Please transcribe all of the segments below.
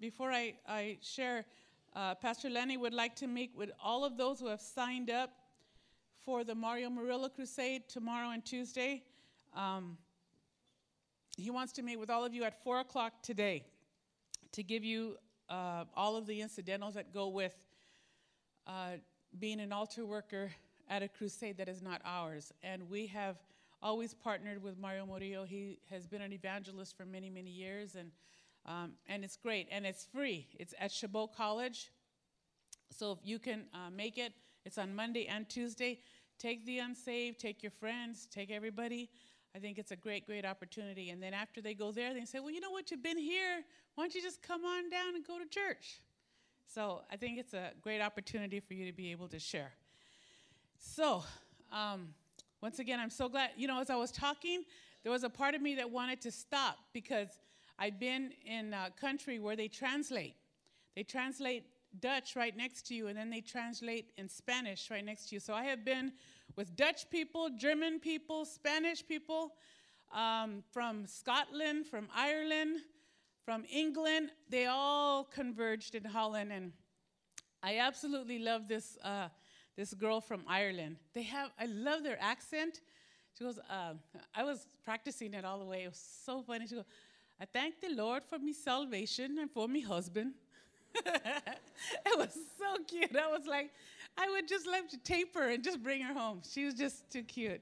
before I, I share, uh, Pastor Lenny would like to meet with all of those who have signed up for the Mario Murillo Crusade tomorrow and Tuesday. Um, he wants to meet with all of you at 4 o'clock today to give you uh, all of the incidentals that go with uh, being an altar worker at a crusade that is not ours. And we have always partnered with Mario Murillo. He has been an evangelist for many, many years, and, um, and it's great. And it's free. It's at Chabot College. So if you can uh, make it, it's on Monday and Tuesday. Take the unsaved, take your friends, take everybody. I think it's a great, great opportunity. And then after they go there, they say, Well, you know what? You've been here. Why don't you just come on down and go to church? So I think it's a great opportunity for you to be able to share. So, um, once again, I'm so glad. You know, as I was talking, there was a part of me that wanted to stop because I've been in a country where they translate. They translate Dutch right next to you, and then they translate in Spanish right next to you. So I have been with Dutch people, German people, Spanish people, um, from Scotland, from Ireland, from England. They all converged in Holland, and I absolutely love this. Uh, this girl from Ireland. They have, I love their accent. She goes, uh, I was practicing it all the way. It was so funny. She goes, I thank the Lord for my salvation and for my husband. it was so cute. I was like, I would just love to tape her and just bring her home. She was just too cute.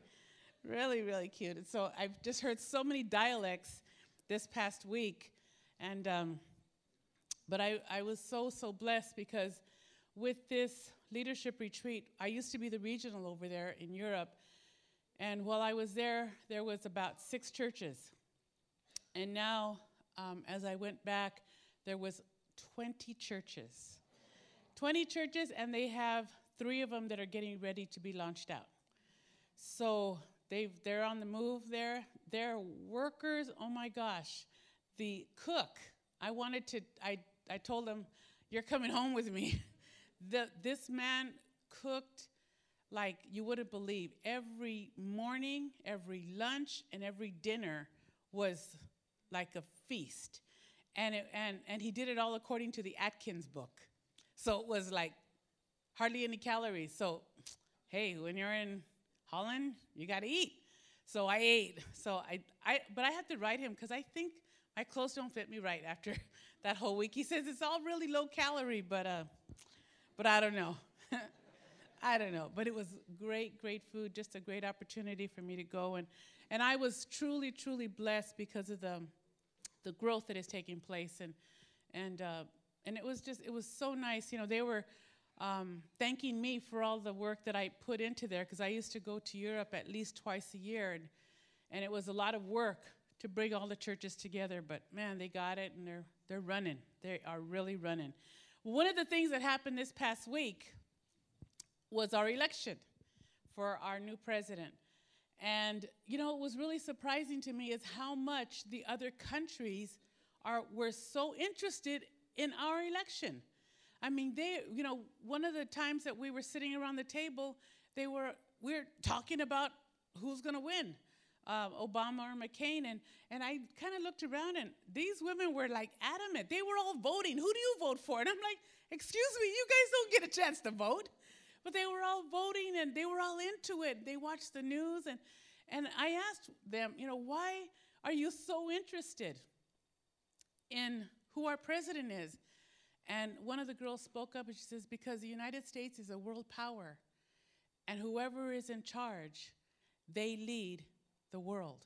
Really, really cute. And so I've just heard so many dialects this past week. And, um, but I, I was so, so blessed because with this leadership retreat, I used to be the regional over there in Europe. And while I was there, there was about six churches. And now, um, as I went back, there was 20 churches. 20 churches, and they have three of them that are getting ready to be launched out. So they they're on the move there. They're workers. Oh my gosh. The cook, I wanted to, I, I told them, you're coming home with me. The, this man cooked like you wouldn't believe. Every morning, every lunch, and every dinner was like a feast. And, it, and, and he did it all according to the Atkins book. So it was like hardly any calories. So, hey, when you're in Holland, you got to eat. So I ate. So I, I, but I had to write him because I think my clothes don't fit me right after that whole week. He says it's all really low calorie, but uh, but I don't know. I don't know. But it was great, great food, just a great opportunity for me to go. And, and I was truly, truly blessed because of the, the growth that is taking place. And, and, uh, and it was just, it was so nice. You know, they were um, thanking me for all the work that I put into there because I used to go to Europe at least twice a year. And, and it was a lot of work to bring all the churches together. But man, they got it and they're, they're running. They are really running. One of the things that happened this past week was our election for our new president. And you know, what was really surprising to me is how much the other countries are were so interested in our election. I mean, they, you know, one of the times that we were sitting around the table, they were we we're talking about who's going to win uh, Obama or McCain, and, and I kind of looked around, and these women were like adamant. They were all voting. Who do you vote for? And I'm like, excuse me, you guys don't get a chance to vote. But they were all voting, and they were all into it. They watched the news, and, and I asked them, you know, why are you so interested in who our president is? And one of the girls spoke up, and she says, because the United States is a world power, and whoever is in charge, they lead the world.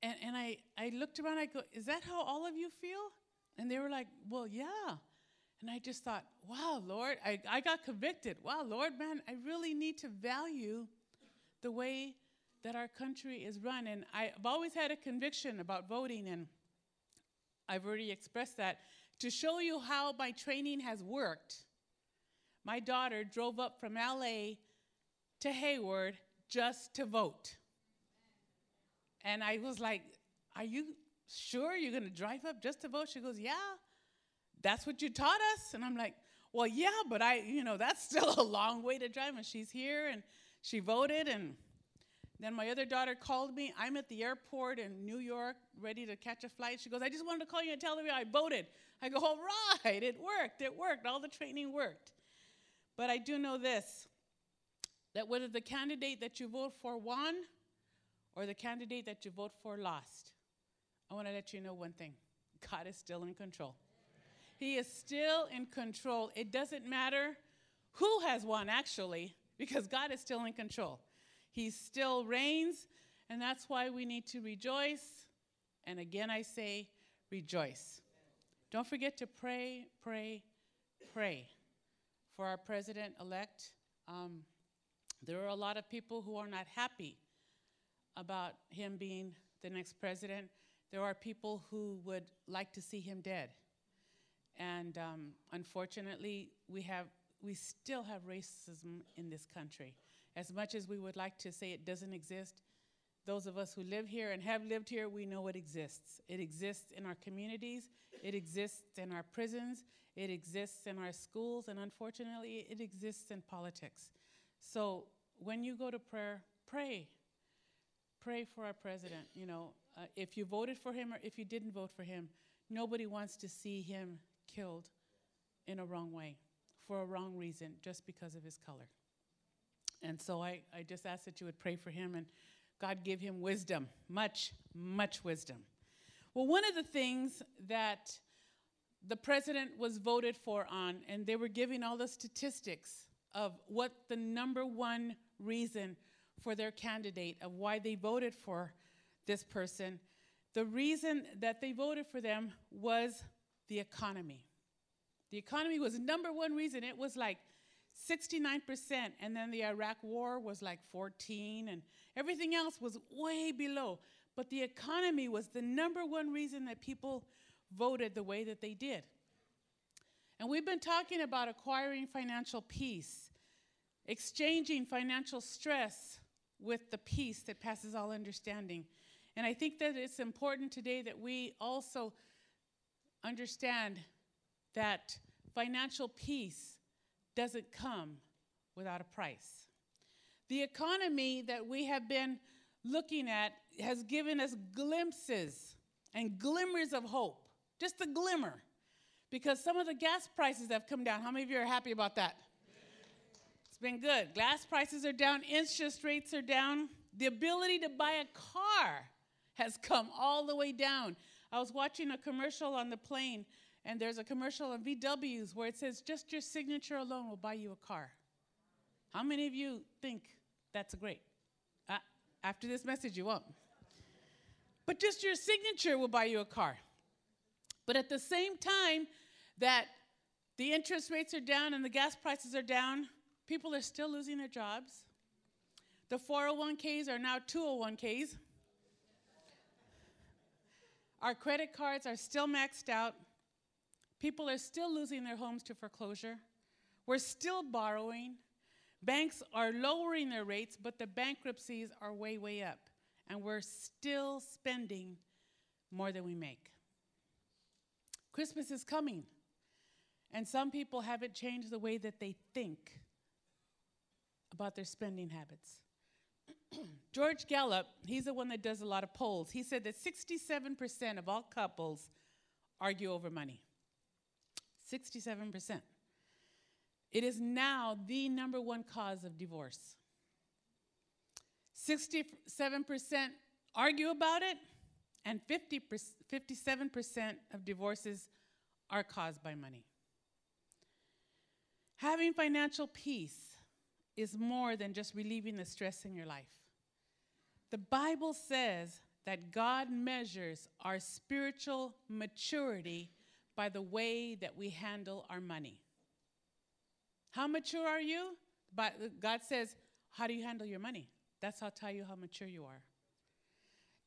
And, and I, I looked around, I go, Is that how all of you feel? And they were like, Well, yeah. And I just thought, Wow, Lord, I, I got convicted. Wow, Lord, man, I really need to value the way that our country is run. And I've always had a conviction about voting, and I've already expressed that. To show you how my training has worked, my daughter drove up from LA to Hayward just to vote. And I was like, Are you sure you're going to drive up just to vote? She goes, Yeah, that's what you taught us. And I'm like, Well, yeah, but I, you know, that's still a long way to drive. And she's here and she voted and Then my other daughter called me. I'm at the airport in New York, ready to catch a flight. She goes, I just wanted to call you and tell you I voted. I go, all right, it worked, it worked. All the training worked. But I do know this that whether the candidate that you vote for won or the candidate that you vote for lost, I want to let you know one thing God is still in control. He is still in control. It doesn't matter who has won, actually, because God is still in control. He still reigns, and that's why we need to rejoice. And again, I say, rejoice. Don't forget to pray, pray, pray for our president elect. Um, there are a lot of people who are not happy about him being the next president. There are people who would like to see him dead. And um, unfortunately, we, have, we still have racism in this country. As much as we would like to say it doesn't exist, those of us who live here and have lived here, we know it exists. It exists in our communities, it exists in our prisons, it exists in our schools, and unfortunately, it exists in politics. So when you go to prayer, pray. Pray for our president. You know, uh, if you voted for him or if you didn't vote for him, nobody wants to see him killed in a wrong way for a wrong reason just because of his color. And so I, I just ask that you would pray for him and God give him wisdom, much, much wisdom. Well, one of the things that the president was voted for on, and they were giving all the statistics of what the number one reason for their candidate, of why they voted for this person. The reason that they voted for them was the economy. The economy was number one reason. It was like 69%, and then the Iraq war was like 14, and everything else was way below. But the economy was the number one reason that people voted the way that they did. And we've been talking about acquiring financial peace, exchanging financial stress with the peace that passes all understanding. And I think that it's important today that we also understand that financial peace doesn't come without a price. The economy that we have been looking at has given us glimpses and glimmers of hope, just a glimmer, because some of the gas prices have come down. How many of you are happy about that? It's been good. Gas prices are down, interest rates are down. The ability to buy a car has come all the way down. I was watching a commercial on the plane, and there's a commercial on VWs where it says, just your signature alone will buy you a car. How many of you think that's great? Uh, after this message, you won't. But just your signature will buy you a car. But at the same time that the interest rates are down and the gas prices are down, people are still losing their jobs. The 401ks are now 201ks. Our credit cards are still maxed out. People are still losing their homes to foreclosure. We're still borrowing. Banks are lowering their rates, but the bankruptcies are way, way up. And we're still spending more than we make. Christmas is coming. And some people haven't changed the way that they think about their spending habits. George Gallup, he's the one that does a lot of polls. He said that 67% of all couples argue over money. 67%. It is now the number one cause of divorce. 67% argue about it, and 50 57% of divorces are caused by money. Having financial peace is more than just relieving the stress in your life. The Bible says that God measures our spiritual maturity by the way that we handle our money. How mature are you? But God says, How do you handle your money? That's how tell you how mature you are.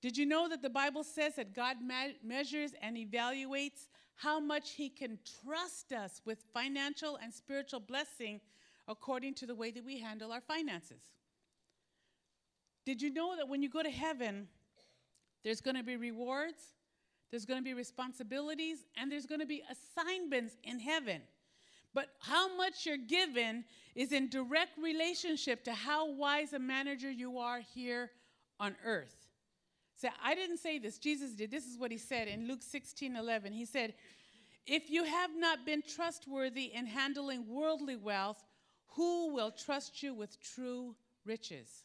Did you know that the Bible says that God me- measures and evaluates how much He can trust us with financial and spiritual blessing according to the way that we handle our finances? Did you know that when you go to heaven, there's going to be rewards, there's going to be responsibilities, and there's going to be assignments in heaven? But how much you're given is in direct relationship to how wise a manager you are here on earth. So I didn't say this, Jesus did. This is what he said in Luke 16 11. He said, If you have not been trustworthy in handling worldly wealth, who will trust you with true riches?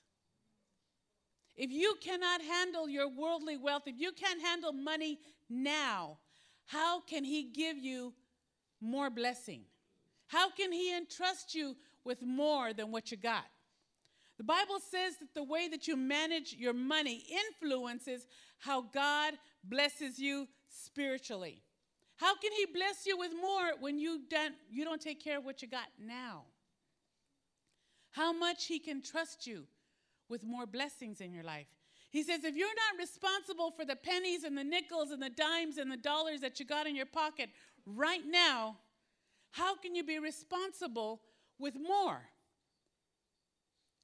If you cannot handle your worldly wealth, if you can't handle money now, how can He give you more blessing? How can He entrust you with more than what you got? The Bible says that the way that you manage your money influences how God blesses you spiritually. How can He bless you with more when you don't, you don't take care of what you got now? How much He can trust you with more blessings in your life. He says, if you're not responsible for the pennies and the nickels and the dimes and the dollars that you got in your pocket right now, how can you be responsible with more?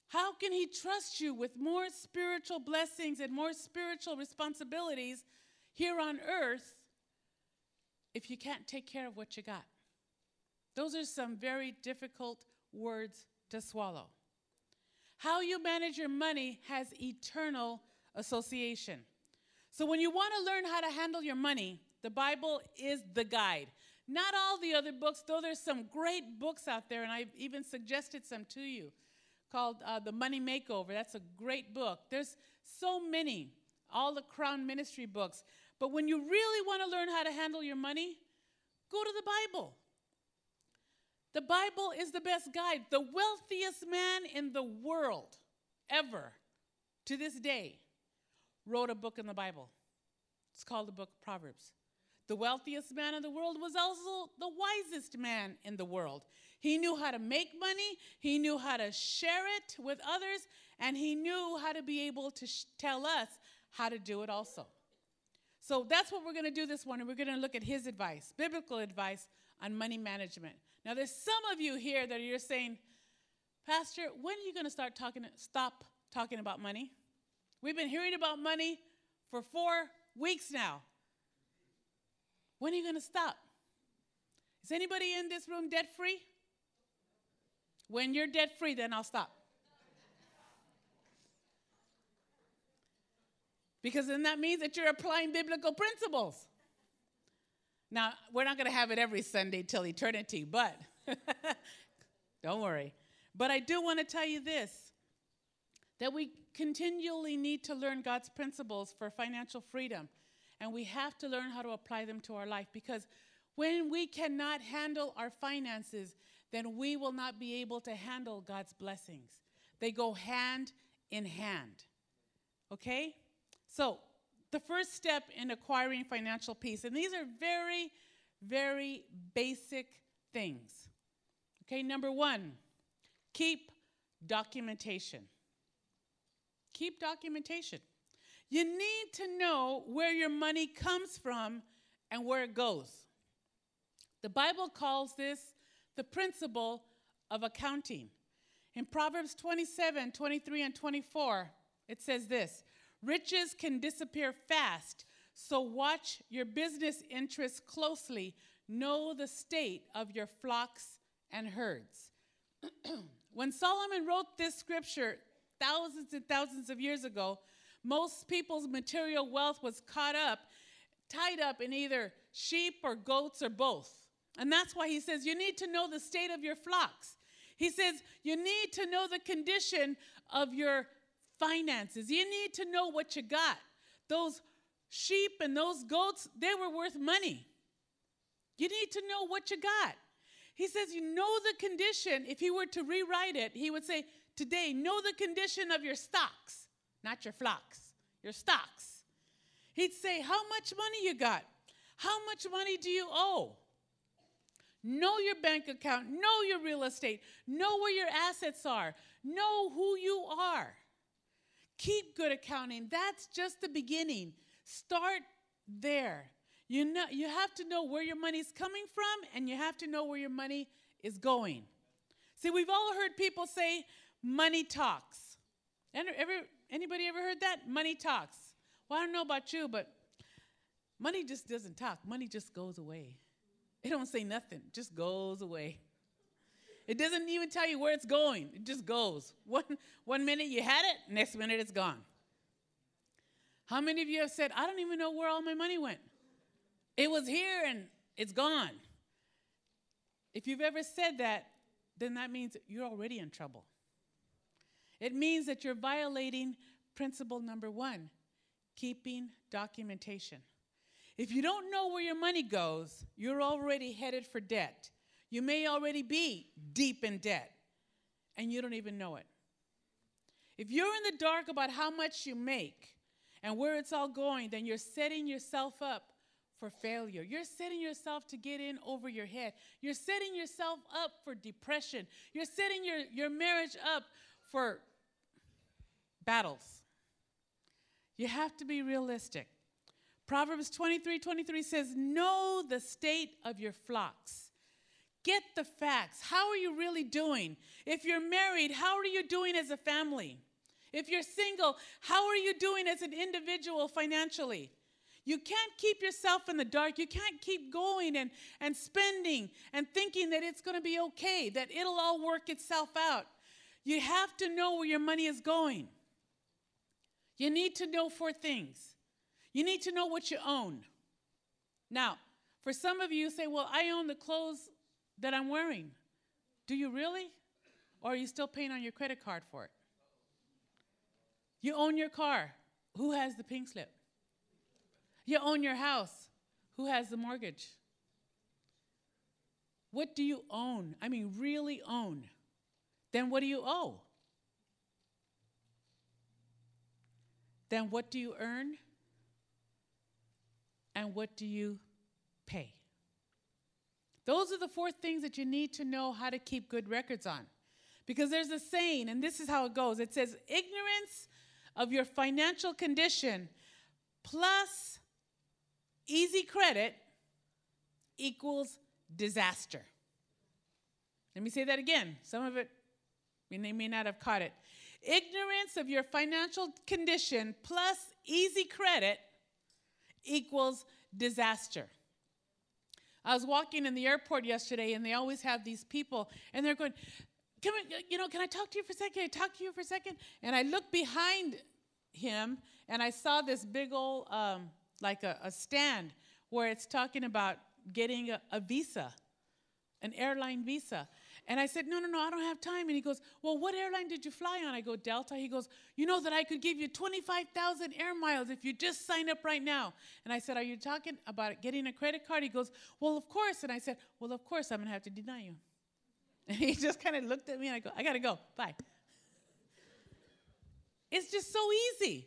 How can He trust you with more spiritual blessings and more spiritual responsibilities here on earth if you can't take care of what you got? Those are some very difficult words to swallow. How you manage your money has eternal association. So when you want to learn how to handle your money, the Bible is the guide. Not all the other books, though there's some great books out there, and I've even suggested some to you called uh, The Money Makeover. That's a great book. There's so many, all the Crown Ministry books. But when you really want to learn how to handle your money, go to the Bible. The Bible is the best guide. The wealthiest man in the world ever to this day wrote a book in the Bible. It's called the book of Proverbs. The wealthiest man in the world was also the wisest man in the world. He knew how to make money, he knew how to share it with others, and he knew how to be able to sh- tell us how to do it also. So that's what we're going to do this morning. We're going to look at his advice, biblical advice on money management. Now, there's some of you here that you're saying, Pastor, when are you going to start talking, stop talking about money? We've been hearing about money for four weeks now. When are you going to stop? Is anybody in this room debt free? When you're debt free, then I'll stop. Because then that means that you're applying biblical principles. Now, we're not going to have it every Sunday till eternity, but don't worry. But I do want to tell you this that we continually need to learn God's principles for financial freedom, and we have to learn how to apply them to our life because when we cannot handle our finances, then we will not be able to handle God's blessings. They go hand in hand. Okay? So, the first step in acquiring financial peace. And these are very, very basic things. Okay, number one, keep documentation. Keep documentation. You need to know where your money comes from and where it goes. The Bible calls this the principle of accounting. In Proverbs 27 23 and 24, it says this Riches can disappear fast, so watch your business interests closely. Know the state of your flocks and herds. when Solomon wrote this scripture thousands and thousands of years ago, most people's material wealth was caught up, tied up in either sheep or goats or both. And that's why he says you need to know the state of your flocks. He says you need to know the condition of your finances. You need to know what you got. Those sheep and those goats, they were worth money. You need to know what you got. He says, You know the condition. If he were to rewrite it, he would say, Today, know the condition of your stocks, not your flocks, your stocks. He'd say, How much money you got? How much money do you owe? Know your bank account, know your real estate, know where your assets are, know who you are. Keep good accounting. That's just the beginning. Start there. You, know, you have to know where your money is coming from and you have to know where your money is going. See, we've all heard people say, money talks. Ever, anybody ever heard that? Money talks. Well, I don't know about you, but money just doesn't talk. Money just goes away. It don't say nothing, just goes away. It doesn't even tell you where it's going. It just goes. One, one minute you had it, next minute it's gone. How many of you have said, I don't even know where all my money went? It was here and it's gone. If you've ever said that, then that means you're already in trouble. It means that you're violating principle number one keeping documentation. If you don't know where your money goes, you're already headed for debt. You may already be deep in debt and you don't even know it. If you're in the dark about how much you make and where it's all going, then you're setting yourself up for failure. You're setting yourself to get in over your head. You're setting yourself up for depression. You're setting your, your marriage up for battles. You have to be realistic. Proverbs 23 23 says, Know the state of your flocks. Get the facts. How are you really doing? If you're married, how are you doing as a family? If you're single, how are you doing as an individual financially? You can't keep yourself in the dark. You can't keep going and, and spending and thinking that it's going to be okay, that it'll all work itself out. You have to know where your money is going. You need to know four things. You need to know what you own. Now, for some of you say, well, I own the clothes that I'm wearing. Do you really? Or are you still paying on your credit card for it? You own your car. Who has the pink slip? You own your house. Who has the mortgage? What do you own? I mean, really own. Then what do you owe? Then what do you earn? And what do you pay? Those are the four things that you need to know how to keep good records on. Because there's a saying, and this is how it goes it says, ignorance of your financial condition plus easy credit equals disaster. Let me say that again. Some of it, I mean, they may not have caught it. Ignorance of your financial condition plus easy credit equals disaster. I was walking in the airport yesterday, and they always have these people, and they're going, "Come, you know, can I talk to you for a second? Can I talk to you for a second? And I looked behind him, and I saw this big old, um, like a, a, stand where it's talking about getting a, a visa, an airline visa. And I said, No, no, no, I don't have time. And he goes, Well, what airline did you fly on? I go, Delta. He goes, You know that I could give you 25,000 air miles if you just sign up right now. And I said, Are you talking about getting a credit card? He goes, Well, of course. And I said, Well, of course, I'm going to have to deny you. And he just kind of looked at me and I go, I got to go. Bye. It's just so easy.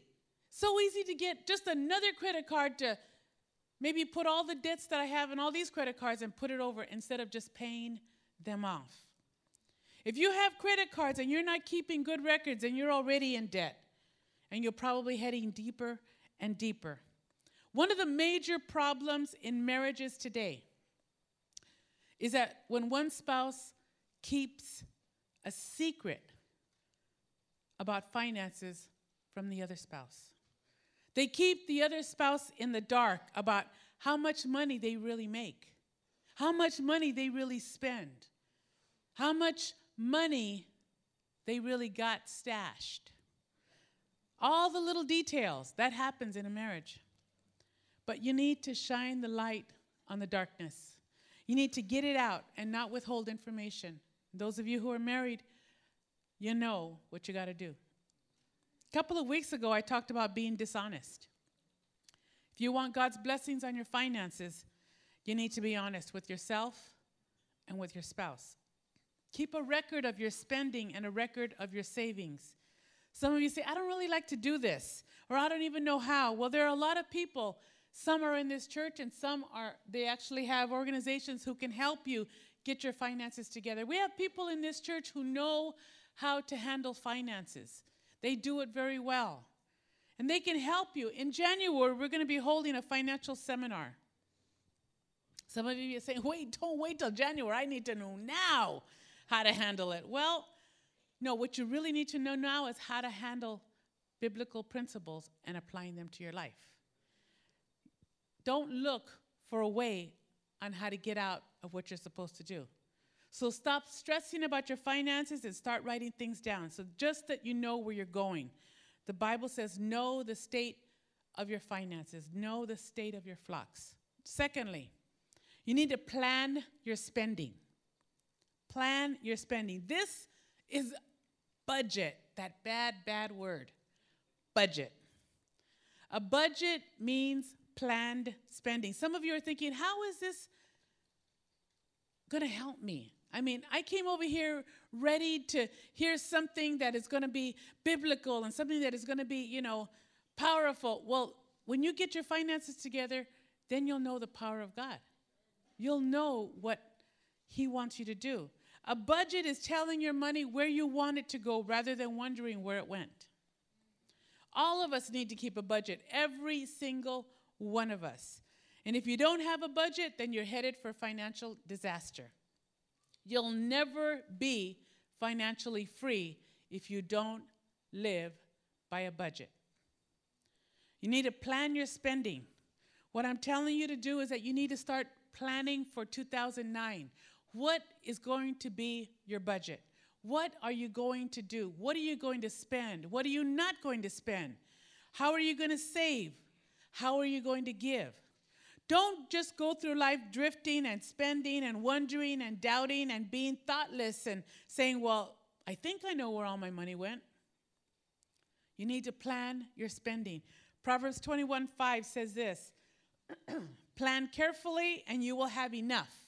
So easy to get just another credit card to maybe put all the debts that I have in all these credit cards and put it over instead of just paying them off. If you have credit cards and you're not keeping good records and you're already in debt, and you're probably heading deeper and deeper. One of the major problems in marriages today is that when one spouse keeps a secret about finances from the other spouse, they keep the other spouse in the dark about how much money they really make, how much money they really spend, how much money they really got stashed. All the little details that happens in a marriage. But you need to shine the light on the darkness. You need to get it out and not withhold information. Those of you who are married, you know what you got to do. A couple of weeks ago, I talked about being dishonest. If you want God's blessings on your finances, you need to be honest with yourself and with your spouse. Keep a record of your spending and a record of your savings. Some of you say, I don't really like to do this, or I don't even know how. Well, there are a lot of people. Some are in this church, and some are, they actually have organizations who can help you get your finances together. We have people in this church who know how to handle finances, they do it very well. And they can help you. In January, we're going to be holding a financial seminar. Some of you are saying, wait, don't wait till January. I need to know now how to handle it. Well, no, what you really need to know now is how to handle biblical principles and applying them to your life. Don't look for a way on how to get out of what you're supposed to do. So stop stressing about your finances and start writing things down. So just that you know where you're going. The Bible says, know the state of your finances, know the state of your flocks. Secondly, you need to plan your spending. Plan your spending. This is budget, that bad, bad word. Budget. A budget means planned spending. Some of you are thinking, how is this going to help me? I mean, I came over here ready to hear something that is going to be biblical and something that is going to be, you know, powerful. Well, when you get your finances together, then you'll know the power of God. You'll know what He wants you to do. A budget is telling your money where you want it to go rather than wondering where it went. All of us need to keep a budget, every single one of us. And if you don't have a budget, then you're headed for financial disaster. You'll never be financially free if you don't live by a budget. You need to plan your spending. What I'm telling you to do is that you need to start planning for 2009. What is going to be your budget? What are you going to do? What are you going to spend? What are you not going to spend? How are you going to save? How are you going to give? Don't just go through life drifting and spending and wondering and doubting and being thoughtless and saying, Well, I think I know where all my money went. You need to plan your spending. Proverbs 21 5 says this Plan carefully and you will have enough.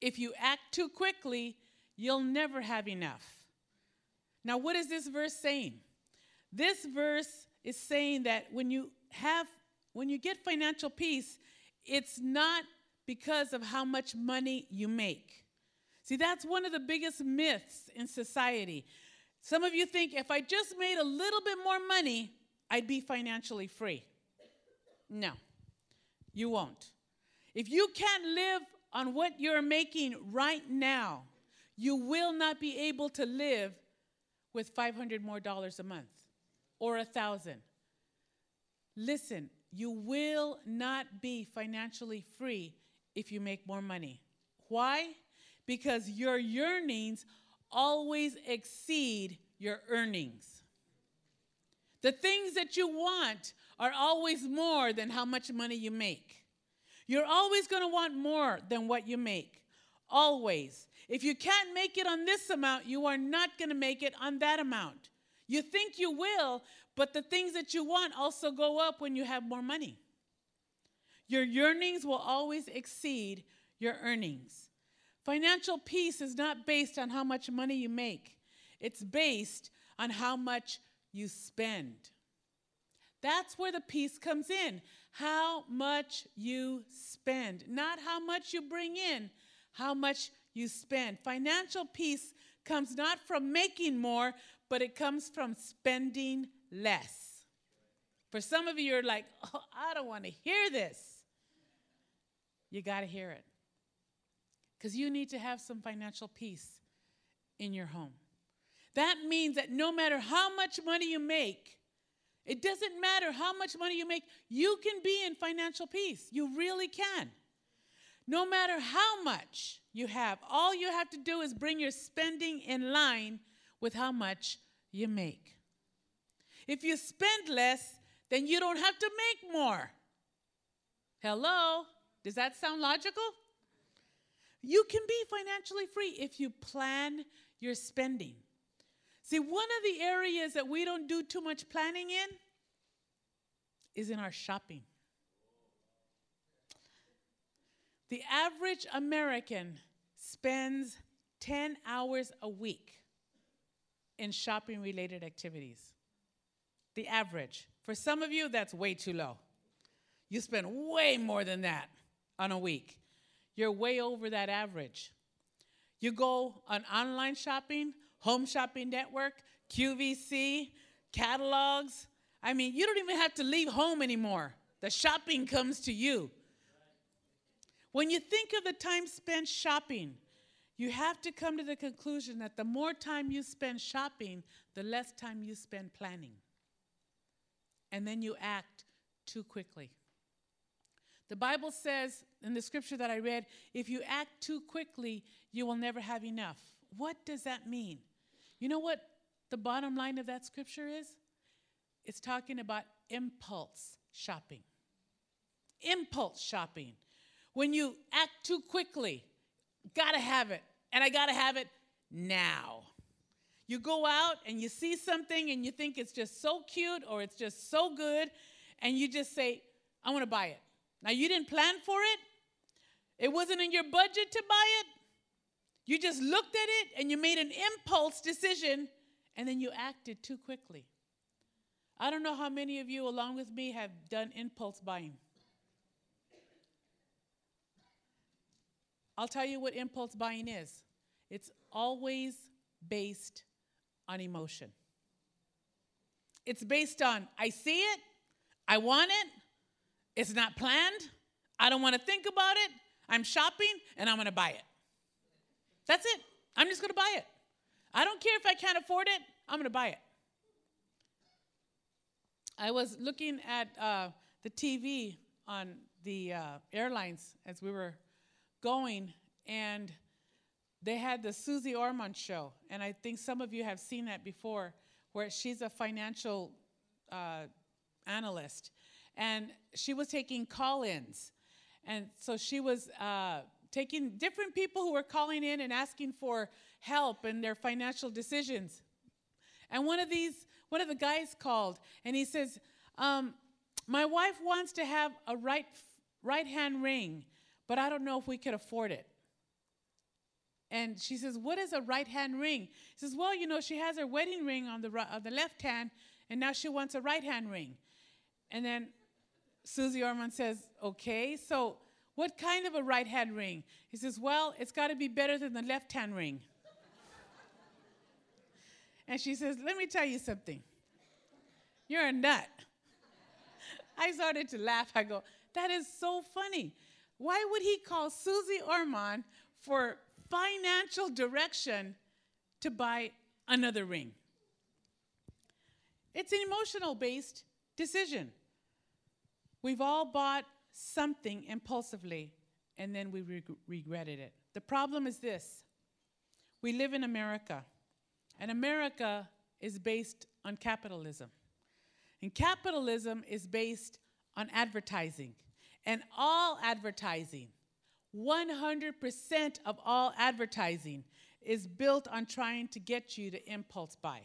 If you act too quickly, you'll never have enough. Now, what is this verse saying? This verse is saying that when you have when you get financial peace, it's not because of how much money you make. See, that's one of the biggest myths in society. Some of you think if I just made a little bit more money, I'd be financially free. No, you won't. If you can't live on what you're making right now, you will not be able to live with 500 more dollars a month or a thousand. Listen, you will not be financially free if you make more money. Why? Because your yearnings always exceed your earnings. The things that you want are always more than how much money you make. You're always going to want more than what you make. Always. If you can't make it on this amount, you are not going to make it on that amount. You think you will, but the things that you want also go up when you have more money. Your yearnings will always exceed your earnings. Financial peace is not based on how much money you make, it's based on how much you spend. That's where the peace comes in. How much you spend, not how much you bring in, how much you spend. Financial peace comes not from making more, but it comes from spending less. For some of you, you're like, oh, I don't want to hear this. You got to hear it. Because you need to have some financial peace in your home. That means that no matter how much money you make, it doesn't matter how much money you make, you can be in financial peace. You really can. No matter how much you have, all you have to do is bring your spending in line with how much you make. If you spend less, then you don't have to make more. Hello? Does that sound logical? You can be financially free if you plan your spending. See, one of the areas that we don't do too much planning in is in our shopping. The average American spends 10 hours a week in shopping related activities the average. For some of you, that's way too low. You spend way more than that on a week. You're way over that average. You go on online shopping, home shopping network, QVC, catalogs. I mean, you don't even have to leave home anymore. The shopping comes to you. When you think of the time spent shopping, you have to come to the conclusion that the more time you spend shopping, the less time you spend planning and then you act too quickly. The Bible says in the scripture that I read, if you act too quickly, you will never have enough. What does that mean? You know what the bottom line of that scripture is? It's talking about impulse shopping. Impulse shopping. When you act too quickly, gotta have it, and I gotta have it now. You go out and you see something and you think it's just so cute or it's just so good, and you just say, I wanna buy it. Now, you didn't plan for it, it wasn't in your budget to buy it. You just looked at it and you made an impulse decision and then you acted too quickly. I don't know how many of you, along with me, have done impulse buying. I'll tell you what impulse buying is it's always based on emotion. It's based on, I see it, I want it, it's not planned, I don't want to think about it, I'm shopping, and I'm going to buy it. That's it. I'm just going to buy it. I don't care if I can't afford it, I'm going to buy it. I was looking at uh, the TV on the uh, airlines as we were going, and they had the Susie Orman show. And I think some of you have seen that before, where she's a financial uh, analyst. And she was taking call ins. And so she was uh, taking different people who were calling in and asking for help in their financial decisions. And one of these, one of the guys called and he says, um, My wife wants to have a right, right hand ring, but I don't know if we could afford it. And she says, What is a right hand ring? He says, Well, you know, she has her wedding ring on the, right, on the left hand, and now she wants a right hand ring. And then Susie Orman says, Okay, so what kind of a right hand ring? He says, Well, it's got to be better than the left hand ring. and she says, Let me tell you something. You're a nut. I started to laugh. I go, That is so funny. Why would he call Susie Orman for financial direction to buy another ring? It's an emotional based decision. We've all bought something impulsively and then we reg- regretted it. The problem is this we live in America, and America is based on capitalism. And capitalism is based on advertising. And all advertising, 100% of all advertising, is built on trying to get you to impulse buy.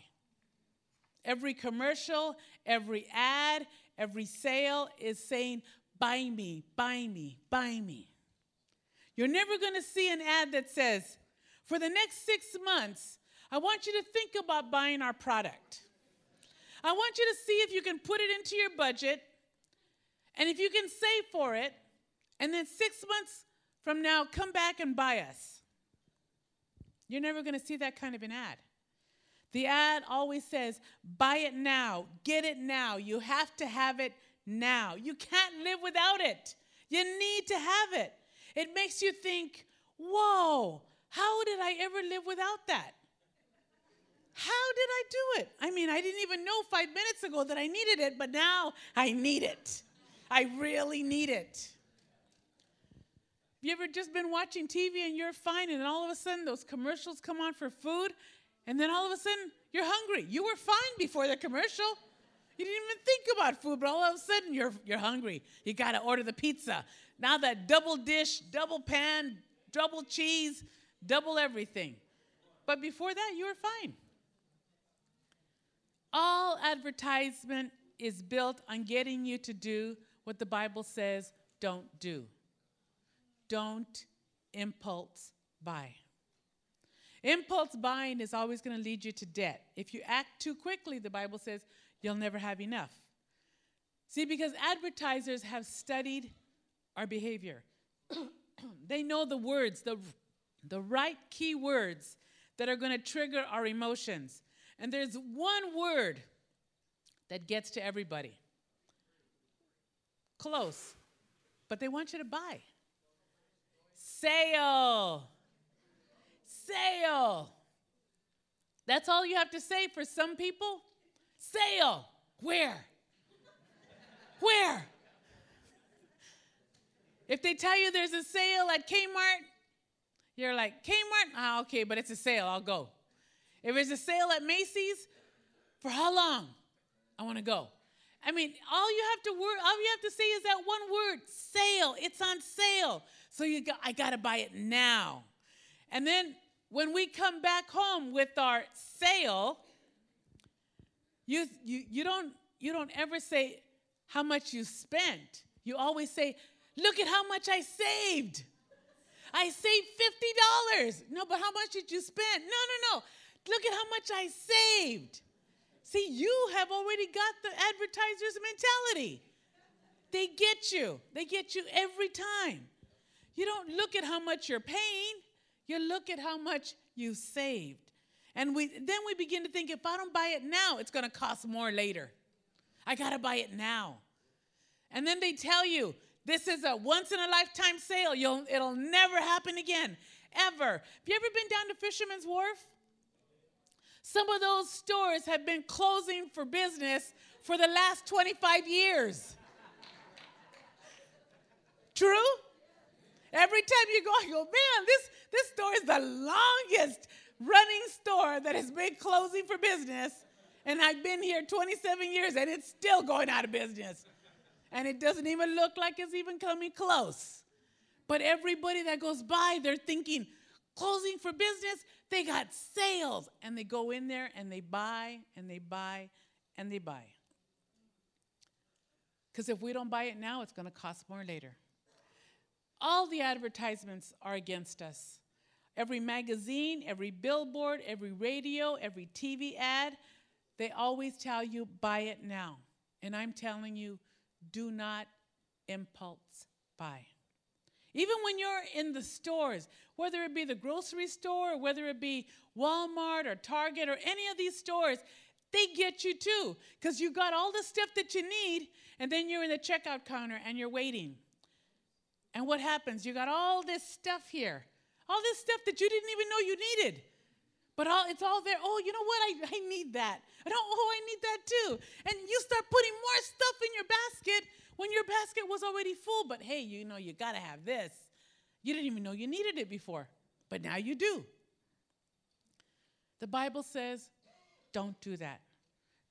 Every commercial, every ad, every sale is saying, Buy me, buy me, buy me. You're never going to see an ad that says, for the next six months, I want you to think about buying our product. I want you to see if you can put it into your budget and if you can save for it, and then six months from now, come back and buy us. You're never going to see that kind of an ad. The ad always says, buy it now, get it now. You have to have it now. You can't live without it. You need to have it. It makes you think, whoa, how did I ever live without that? How did I do it? I mean, I didn't even know five minutes ago that I needed it, but now I need it. I really need it. Have you ever just been watching TV and you're fine, and all of a sudden those commercials come on for food, and then all of a sudden you're hungry? You were fine before the commercial. You didn't even think about food, but all of a sudden you're, you're hungry. You got to order the pizza. Now that double dish, double pan, double cheese, double everything. But before that, you were fine. All advertisement is built on getting you to do what the Bible says don't do. Don't impulse buy. Impulse buying is always going to lead you to debt. If you act too quickly, the Bible says you'll never have enough. See, because advertisers have studied our behavior, they know the words, the, the right key words that are going to trigger our emotions. And there's one word that gets to everybody close, but they want you to buy. Sale. Sale. That's all you have to say for some people. Sale. Where? Where? If they tell you there's a sale at Kmart, you're like, Kmart? Ah, okay, but it's a sale. I'll go. If there's a sale at Macy's, for how long? I want to go. I mean, all you have to all you have to say is that one word, sale. It's on sale. So you got, I got to buy it now. And then when we come back home with our sale, you, you, you, don't, you don't ever say how much you spent. You always say, look at how much I saved. I saved $50. No, but how much did you spend? No, no, no. Look at how much I saved. See, you have already got the advertiser's mentality. They get you. They get you every time. You don't look at how much you're paying, you look at how much you saved. And we, then we begin to think if I don't buy it now, it's going to cost more later. I got to buy it now. And then they tell you this is a once in a lifetime sale. You'll, it'll never happen again, ever. Have you ever been down to Fisherman's Wharf? Some of those stores have been closing for business for the last 25 years. True? Every time you go, you go, man, this, this store is the longest running store that has been closing for business. And I've been here 27 years and it's still going out of business. And it doesn't even look like it's even coming close. But everybody that goes by, they're thinking, closing for business, they got sales. And they go in there and they buy and they buy and they buy. Because if we don't buy it now, it's going to cost more later. All the advertisements are against us. Every magazine, every billboard, every radio, every TV ad, they always tell you, buy it now. And I'm telling you, do not impulse buy. Even when you're in the stores, whether it be the grocery store, or whether it be Walmart or Target or any of these stores, they get you too because you got all the stuff that you need, and then you're in the checkout counter and you're waiting. And what happens? You got all this stuff here, all this stuff that you didn't even know you needed. But all, it's all there. Oh, you know what? I, I need that. And oh, oh, I need that too. And you start putting more stuff in your basket when your basket was already full. But hey, you know, you got to have this. You didn't even know you needed it before, but now you do. The Bible says, don't do that.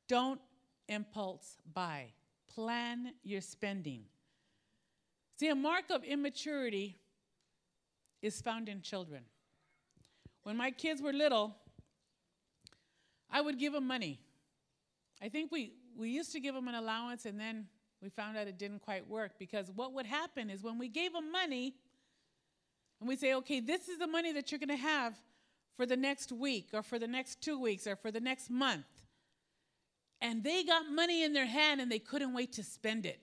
Don't impulse buy. Plan your spending. See, a mark of immaturity is found in children. When my kids were little, I would give them money. I think we, we used to give them an allowance and then we found out it didn't quite work because what would happen is when we gave them money and we say, okay, this is the money that you're going to have for the next week or for the next two weeks or for the next month. And they got money in their hand and they couldn't wait to spend it.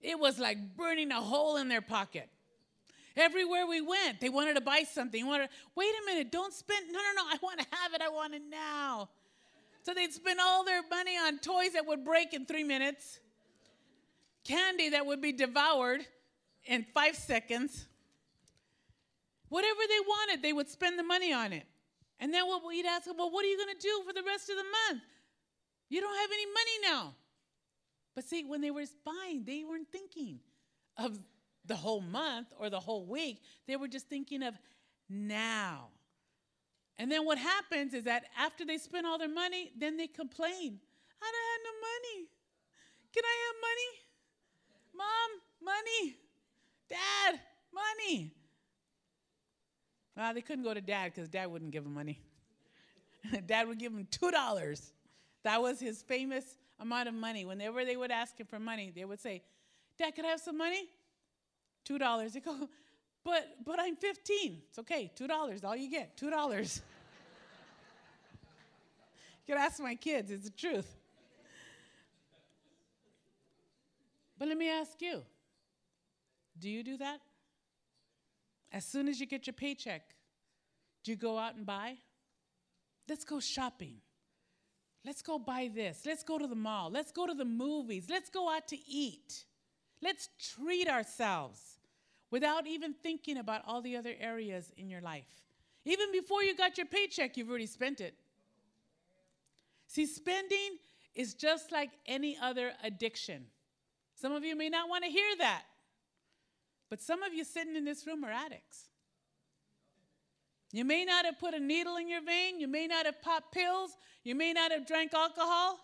It was like burning a hole in their pocket. Everywhere we went, they wanted to buy something. Wanted, Wait a minute, don't spend. No, no, no, I want to have it. I want it now. So they'd spend all their money on toys that would break in three minutes, candy that would be devoured in five seconds. Whatever they wanted, they would spend the money on it. And then we'd ask them, well, what are you going to do for the rest of the month? You don't have any money now. But see, when they were buying, they weren't thinking of the whole month or the whole week. They were just thinking of now. And then what happens is that after they spend all their money, then they complain. I don't have no money. Can I have money? Mom, money. Dad, money. Well, they couldn't go to dad because dad wouldn't give them money. dad would give them $2. That was his famous amount of money. Whenever they would ask him for money, they would say, Dad, could I have some money? $2. They go, but, but I'm 15. It's okay, $2, all you get, $2. you can ask my kids, it's the truth. But let me ask you do you do that? As soon as you get your paycheck, do you go out and buy? Let's go shopping. Let's go buy this. Let's go to the mall. Let's go to the movies. Let's go out to eat. Let's treat ourselves without even thinking about all the other areas in your life. Even before you got your paycheck, you've already spent it. See, spending is just like any other addiction. Some of you may not want to hear that, but some of you sitting in this room are addicts. You may not have put a needle in your vein, you may not have popped pills, you may not have drank alcohol.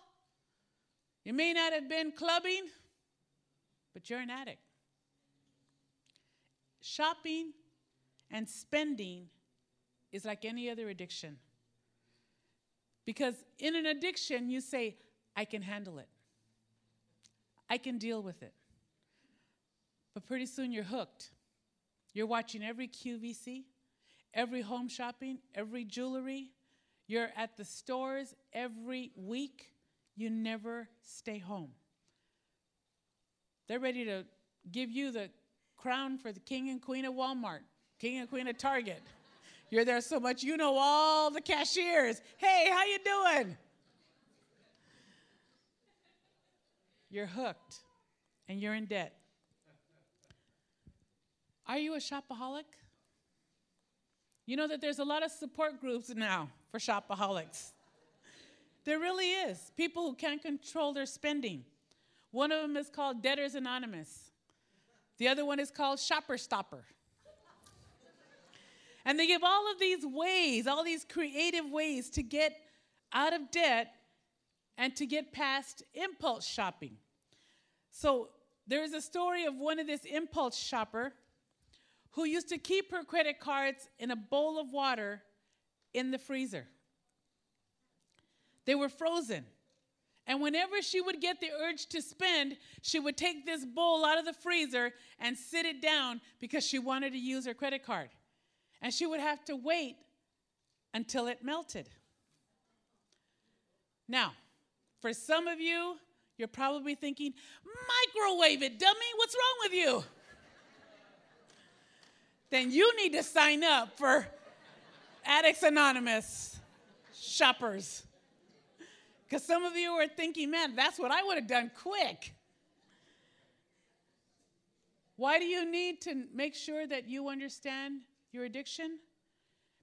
You may not have been clubbing, but you're an addict. Shopping and spending is like any other addiction. Because in an addiction, you say, I can handle it, I can deal with it. But pretty soon you're hooked. You're watching every QVC, every home shopping, every jewelry. You're at the stores every week. You never stay home. They're ready to give you the crown for the king and queen of Walmart, king and queen of Target. You're there so much, you know all the cashiers. Hey, how you doing? You're hooked and you're in debt. Are you a shopaholic? You know that there's a lot of support groups now for shopaholics. There really is. People who can't control their spending. One of them is called Debtors Anonymous. The other one is called Shopper Stopper. And they give all of these ways, all these creative ways to get out of debt and to get past impulse shopping. So there is a story of one of this impulse shopper who used to keep her credit cards in a bowl of water in the freezer. They were frozen. And whenever she would get the urge to spend, she would take this bowl out of the freezer and sit it down because she wanted to use her credit card. And she would have to wait until it melted. Now, for some of you, you're probably thinking, microwave it, dummy, what's wrong with you? Then you need to sign up for Addicts Anonymous shoppers. Because some of you are thinking, man, that's what I would have done quick. Why do you need to make sure that you understand your addiction?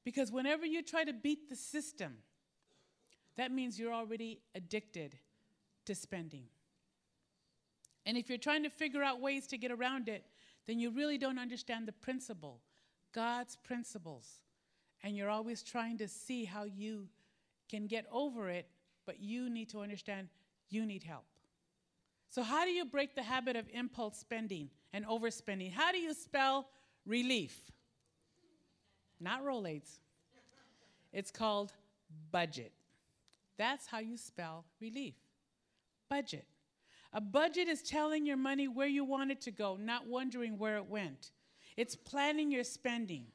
Because whenever you try to beat the system, that means you're already addicted to spending. And if you're trying to figure out ways to get around it, then you really don't understand the principle, God's principles. And you're always trying to see how you can get over it, but you need to understand you need help. So, how do you break the habit of impulse spending and overspending? How do you spell relief? Not Rolaids. It's called budget. That's how you spell relief. Budget. A budget is telling your money where you want it to go, not wondering where it went. It's planning your spending.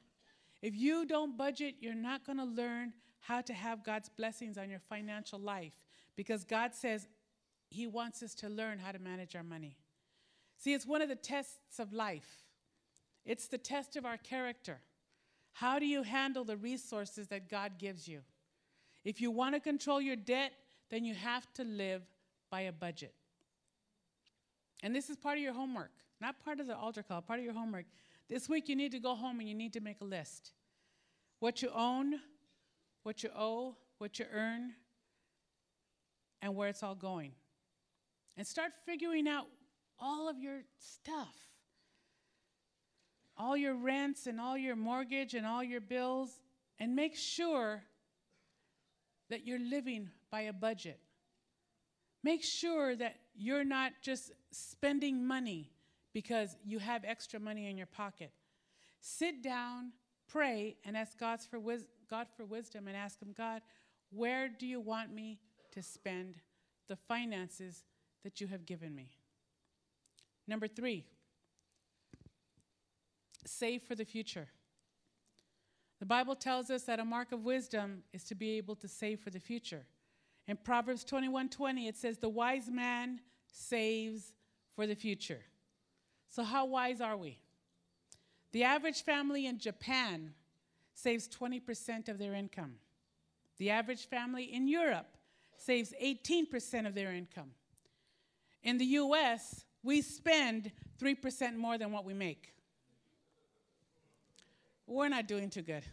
If you don't budget, you're not going to learn how to have God's blessings on your financial life because God says He wants us to learn how to manage our money. See, it's one of the tests of life, it's the test of our character. How do you handle the resources that God gives you? If you want to control your debt, then you have to live by a budget. And this is part of your homework, not part of the altar call, part of your homework. This week you need to go home and you need to make a list. What you own, what you owe, what you earn, and where it's all going. And start figuring out all of your stuff. All your rents and all your mortgage and all your bills, and make sure that you're living by a budget. Make sure that you're not just spending money because you have extra money in your pocket. Sit down, pray, and ask God for, God for wisdom and ask Him, God, where do you want me to spend the finances that you have given me? Number three, save for the future. The Bible tells us that a mark of wisdom is to be able to save for the future. In Proverbs 21 20, it says, The wise man saves for the future. So, how wise are we? The average family in Japan saves 20% of their income. The average family in Europe saves 18% of their income. In the US, we spend 3% more than what we make. We're not doing too good.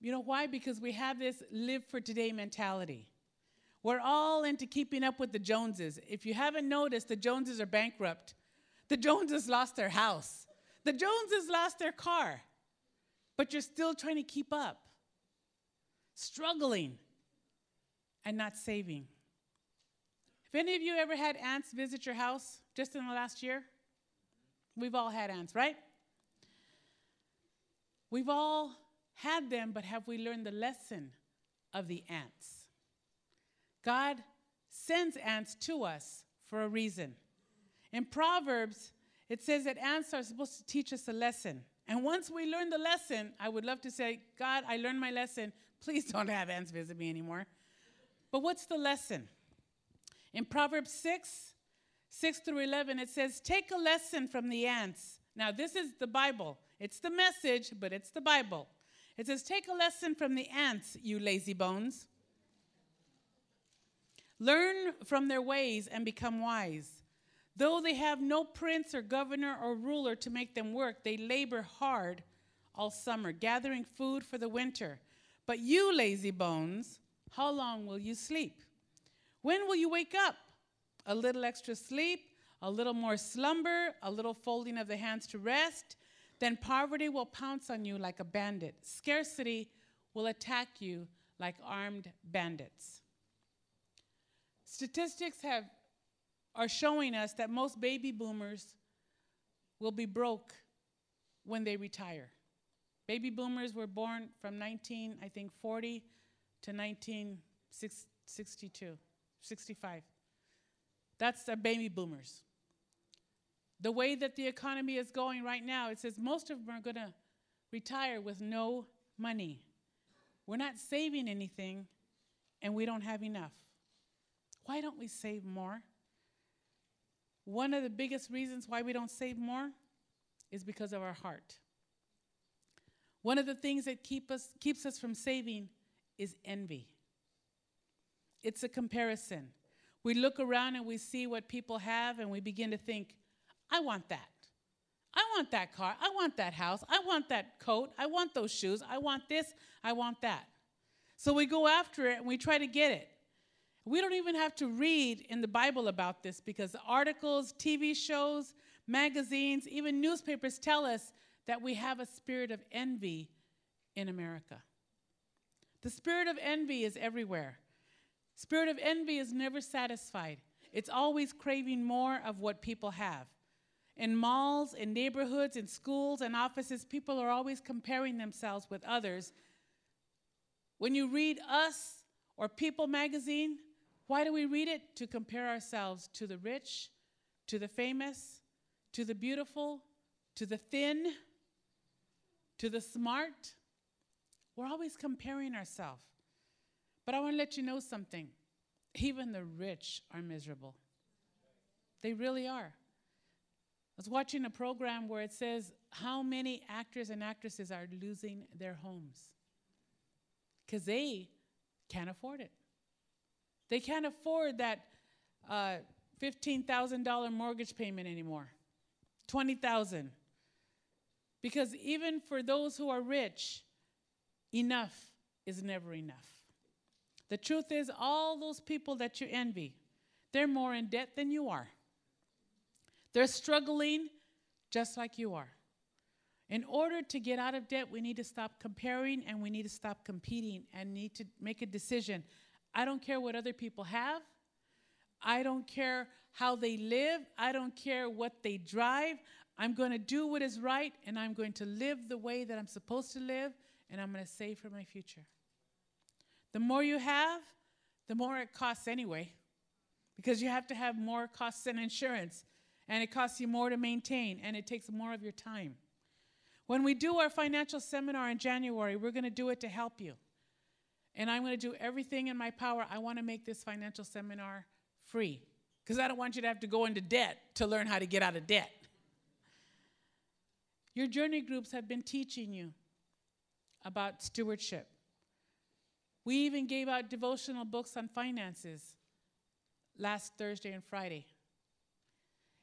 You know why? Because we have this live for today mentality. We're all into keeping up with the Joneses. If you haven't noticed, the Joneses are bankrupt. The Joneses lost their house. The Joneses lost their car. But you're still trying to keep up, struggling, and not saving. If any of you ever had ants visit your house just in the last year, we've all had ants, right? We've all had them, but have we learned the lesson of the ants? God sends ants to us for a reason. In Proverbs, it says that ants are supposed to teach us a lesson. And once we learn the lesson, I would love to say, God, I learned my lesson. Please don't have ants visit me anymore. But what's the lesson? In Proverbs 6, 6 through 11, it says, Take a lesson from the ants. Now, this is the Bible. It's the message, but it's the Bible. It says, Take a lesson from the ants, you lazy bones. Learn from their ways and become wise. Though they have no prince or governor or ruler to make them work, they labor hard all summer, gathering food for the winter. But you, lazy bones, how long will you sleep? When will you wake up? A little extra sleep, a little more slumber, a little folding of the hands to rest. Then poverty will pounce on you like a bandit. Scarcity will attack you like armed bandits. Statistics have are showing us that most baby boomers will be broke when they retire. Baby boomers were born from 19, I think, 40 to 1962, 65. That's the baby boomers. The way that the economy is going right now, it says most of them are going to retire with no money. We're not saving anything, and we don't have enough. Why don't we save more? One of the biggest reasons why we don't save more is because of our heart. One of the things that keep us, keeps us from saving is envy. It's a comparison. We look around and we see what people have and we begin to think, I want that. I want that car. I want that house. I want that coat. I want those shoes. I want this. I want that. So we go after it and we try to get it. We don't even have to read in the Bible about this because articles, TV shows, magazines, even newspapers tell us that we have a spirit of envy in America. The spirit of envy is everywhere. Spirit of envy is never satisfied. It's always craving more of what people have. In malls, in neighborhoods, in schools, and offices, people are always comparing themselves with others. When you read Us or People magazine, why do we read it? To compare ourselves to the rich, to the famous, to the beautiful, to the thin, to the smart. We're always comparing ourselves. But I want to let you know something. Even the rich are miserable. They really are. I was watching a program where it says how many actors and actresses are losing their homes because they can't afford it. They can't afford that uh, $15,000 mortgage payment anymore, 20,000. Because even for those who are rich, enough is never enough. The truth is, all those people that you envy, they're more in debt than you are. They're struggling just like you are. In order to get out of debt, we need to stop comparing and we need to stop competing and need to make a decision. I don't care what other people have. I don't care how they live. I don't care what they drive. I'm going to do what is right and I'm going to live the way that I'm supposed to live and I'm going to save for my future. The more you have, the more it costs anyway because you have to have more costs than insurance and it costs you more to maintain and it takes more of your time. When we do our financial seminar in January, we're going to do it to help you. And I'm going to do everything in my power. I want to make this financial seminar free because I don't want you to have to go into debt to learn how to get out of debt. Your journey groups have been teaching you about stewardship. We even gave out devotional books on finances last Thursday and Friday.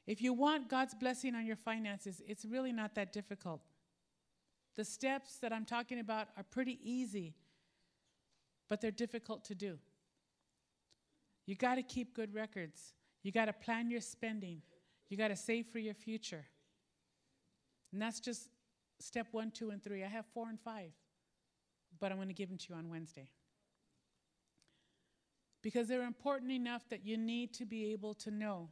If you want God's blessing on your finances, it's really not that difficult. The steps that I'm talking about are pretty easy but they're difficult to do. You got to keep good records. You got to plan your spending. You got to save for your future. And that's just step one, two, and three. I have four and five, but I'm going to give them to you on Wednesday. because they're important enough that you need to be able to know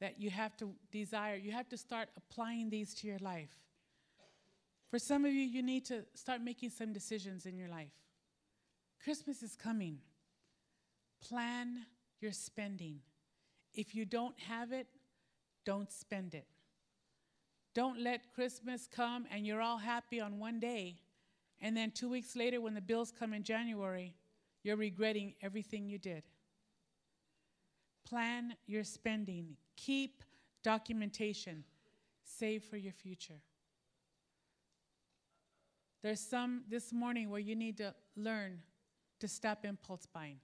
that you have to desire, you have to start applying these to your life. For some of you, you need to start making some decisions in your life. Christmas is coming. Plan your spending. If you don't have it, don't spend it. Don't let Christmas come and you're all happy on one day, and then two weeks later, when the bills come in January, you're regretting everything you did. Plan your spending, keep documentation, save for your future. There's some this morning where you need to learn to stop impulse buying.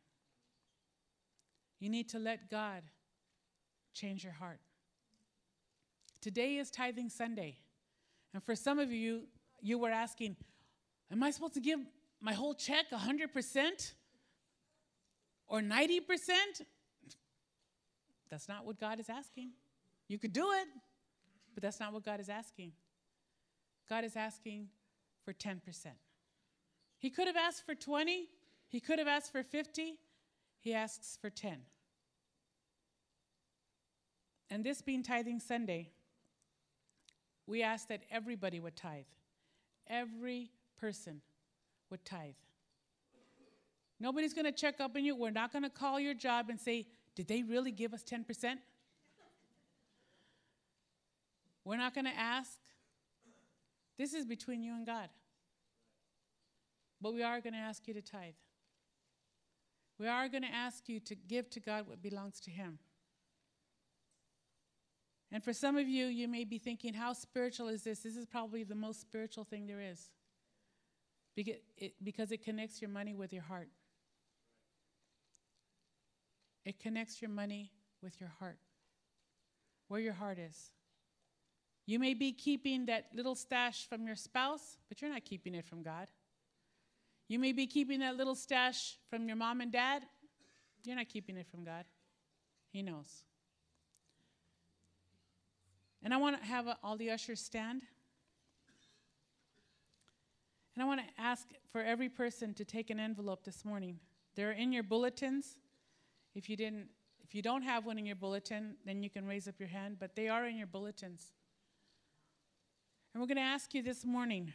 You need to let God change your heart. Today is Tithing Sunday. And for some of you, you were asking, Am I supposed to give my whole check 100% or 90%? That's not what God is asking. You could do it, but that's not what God is asking. God is asking for 10%. He could have asked for 20, he could have asked for 50, he asks for 10. And this being tithing Sunday, we ask that everybody would tithe. Every person would tithe. Nobody's going to check up on you. We're not going to call your job and say, Did they really give us 10%? We're not going to ask. This is between you and God. But we are going to ask you to tithe. We are going to ask you to give to God what belongs to Him. And for some of you, you may be thinking, how spiritual is this? This is probably the most spiritual thing there is because it, because it connects your money with your heart. It connects your money with your heart, where your heart is. You may be keeping that little stash from your spouse, but you're not keeping it from God. You may be keeping that little stash from your mom and dad. You're not keeping it from God. He knows. And I want to have all the ushers stand. And I want to ask for every person to take an envelope this morning. They're in your bulletins. If you didn't if you don't have one in your bulletin, then you can raise up your hand, but they are in your bulletins. And we're going to ask you this morning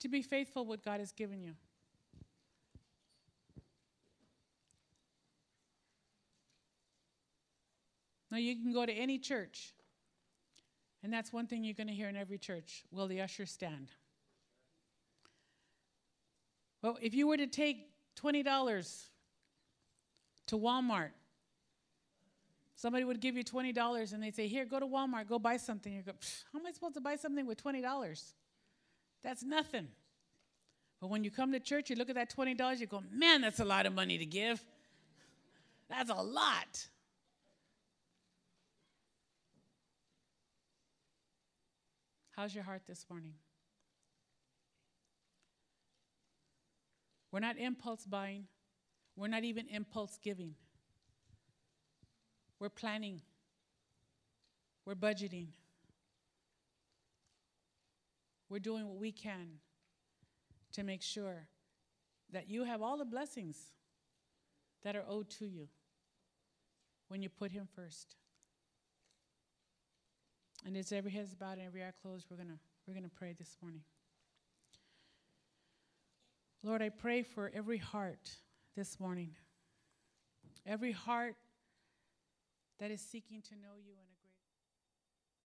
to be faithful what God has given you. Now, you can go to any church, and that's one thing you're going to hear in every church. Will the usher stand? Well, if you were to take $20 to Walmart, somebody would give you $20 and they'd say, Here, go to Walmart, go buy something. You go, How am I supposed to buy something with $20? That's nothing. But when you come to church, you look at that $20, you go, Man, that's a lot of money to give. That's a lot. How's your heart this morning? We're not impulse buying. We're not even impulse giving. We're planning. We're budgeting. We're doing what we can to make sure that you have all the blessings that are owed to you when you put Him first. And as every head is bowed and every eye closed, we're gonna we're gonna pray this morning. Lord, I pray for every heart this morning. Every heart that is seeking to know you in a